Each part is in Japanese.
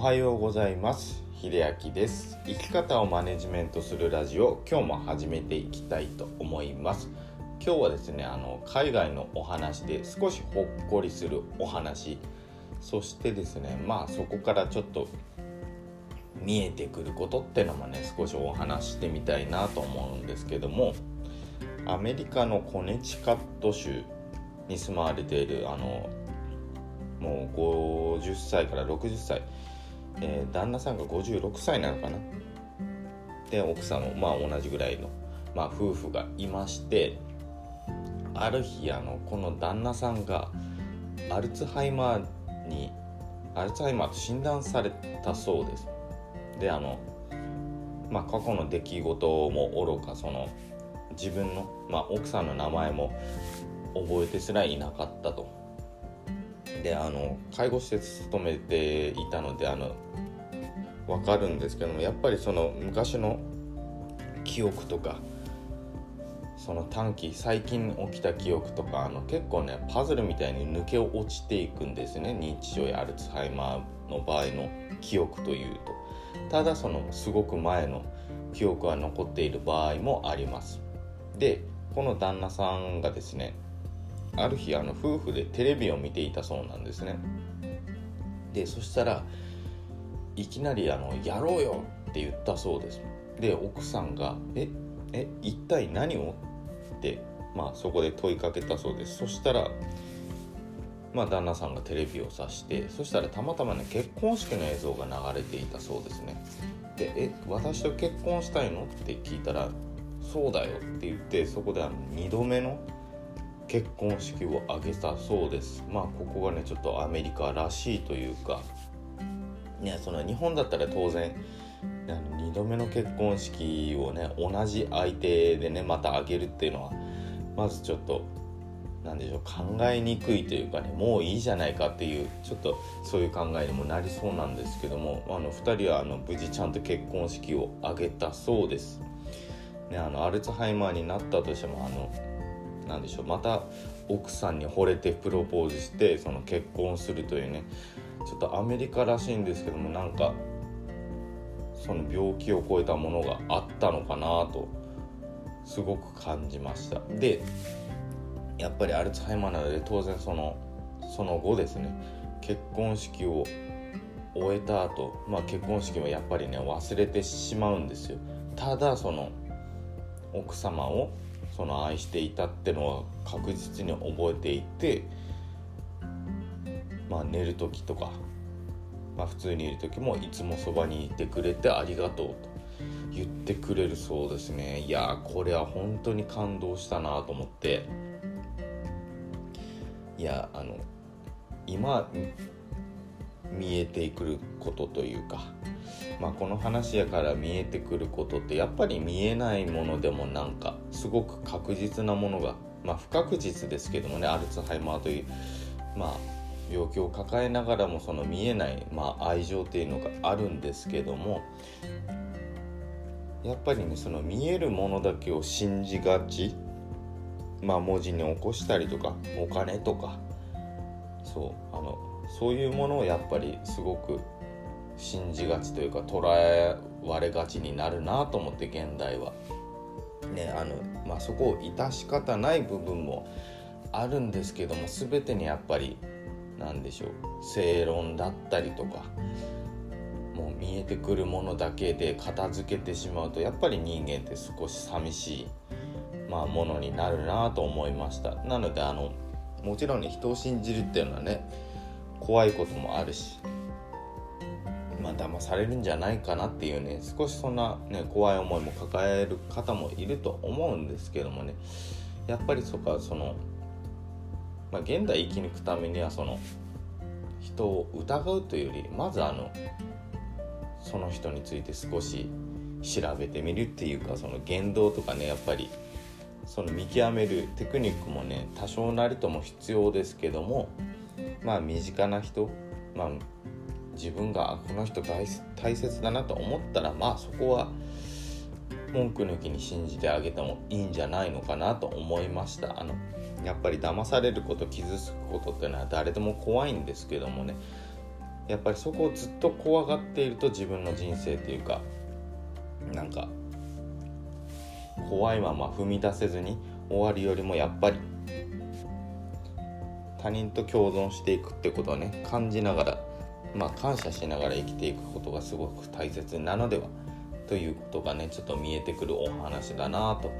はようございます。秀明です。生き方をマネジメントするラジオ今日も始めていきたいと思います。今日はですねあの海外のお話で少しほっこりするお話。そしてですねまあそこからちょっと見えてくることってのもね少しお話してみたいなと思うんですけどもアメリカのコネチカット州に住まわれているあのもう50歳から60歳、えー、旦那さんが56歳なのかな？で奥さんもまあ同じぐらいの、まあ、夫婦がいましてある日あのこの旦那さんがアルツハイマーにアルツハイマーと診断されたそうです。であのまあ過去の出来事も愚かその自分の、まあ、奥さんの名前も覚えてすらいなかったと。であの介護施設勤めていたのであの分かるんですけどもやっぱりその昔の記憶とかその短期最近起きた記憶とかあの結構ねパズルみたいに抜け落ちていくんですね。認知症やアルツハイマーの場合の記憶というと。ただそのすごく前の記憶が残っている場合もあります。でこの旦那さんがですねある日あの夫婦でテレビを見ていたそうなんですねでそしたらいきなりあの「やろうよ!」って言ったそうですで奥さんが「ええ一体何を?」ってまあそこで問いかけたそうですそしたらまあ旦那さんがテレビを指してそしたらたまたまね結婚式の映像が流れていたそうですねで「え私と結婚したいの?」って聞いたら「そうだよ」って言ってそこであの2度目の結婚式を挙げたそうですまあここがねちょっとアメリカらしいというかねその日本だったら当然あの2度目の結婚式をね同じ相手でねまた挙げるっていうのはまずちょっと何でしょう考えにくいというかねもういいじゃないかっていうちょっとそういう考えにもなりそうなんですけどもあの2人はあの無事ちゃんと結婚式を挙げたそうです。ね、あのアルツハイマーになったとしてもあの何でしょうまた奥さんに惚れてプロポーズしてその結婚するというねちょっとアメリカらしいんですけどもなんかその病気を超えたものがあったのかなとすごく感じました。でやっぱりアルツハイマーなので当然そのその後ですね結婚式を終えた後、まあ結婚式はやっぱりね忘れてしまうんですよ。ただその奥様をその愛していたってのは確実に覚えていてまあ寝る時とか、まあ、普通にいる時もいつもそばにいてくれてありがとうと言ってくれるそうですね。いやこれは本当に感動したなと思って。いやあの今見えてくることというかまあ、この話やから見えてくることってやっぱり見えないものでもなんかすごく確実なものがまあ不確実ですけどもねアルツハイマーというまあ病気を抱えながらもその見えない、まあ、愛情っていうのがあるんですけどもやっぱりねその見えるものだけを信じがちまあ文字に起こしたりとかお金とかそうあのそういうものをやっぱりすごく信じがちというか捉えられがちになるなと思って現代は。ねあのまあ、そこを致し方ない部分もあるんですけども全てにやっぱり何でしょう正論だったりとかもう見えてくるものだけで片付けてしまうとやっぱり人間って少し寂しい、まあ、ものになるなと思いましたなのであのもちろんね人を信じるっていうのはね怖いこともあるしまあ、騙されるんじゃないかなっていうね少しそんな、ね、怖い思いも抱える方もいると思うんですけどもねやっぱりそこはその、まあ、現代生き抜くためにはその人を疑うというよりまずあのその人について少し調べてみるっていうかその言動とかねやっぱりその見極めるテクニックもね多少なりとも必要ですけどもまあ身近な人まあ自分がこの人大切だなと思ったらまあそこは文句抜きに信じてあげてもいいんじゃないのかなと思いました。あのやっぱり騙されること傷つくことっていうのは誰でも怖いんですけどもね。やっぱりそこをずっと怖がっていると自分の人生っていうかなんか怖いまま踏み出せずに終わるよりもやっぱり他人と共存していくってことをね。感じながらまあ感謝しながら生きていくことがすごく大切なのではということがねちょっと見えてくるお話だなと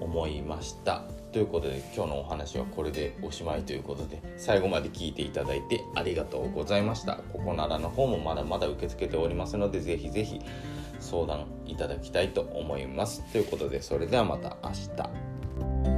思いました。ということで今日のお話はこれでおしまいということで最後まで聞いていただいてありがとうございました。ここならの方もまだまだ受け付けておりますのでぜひぜひ相談いただきたいと思います。ということでそれではまた明日。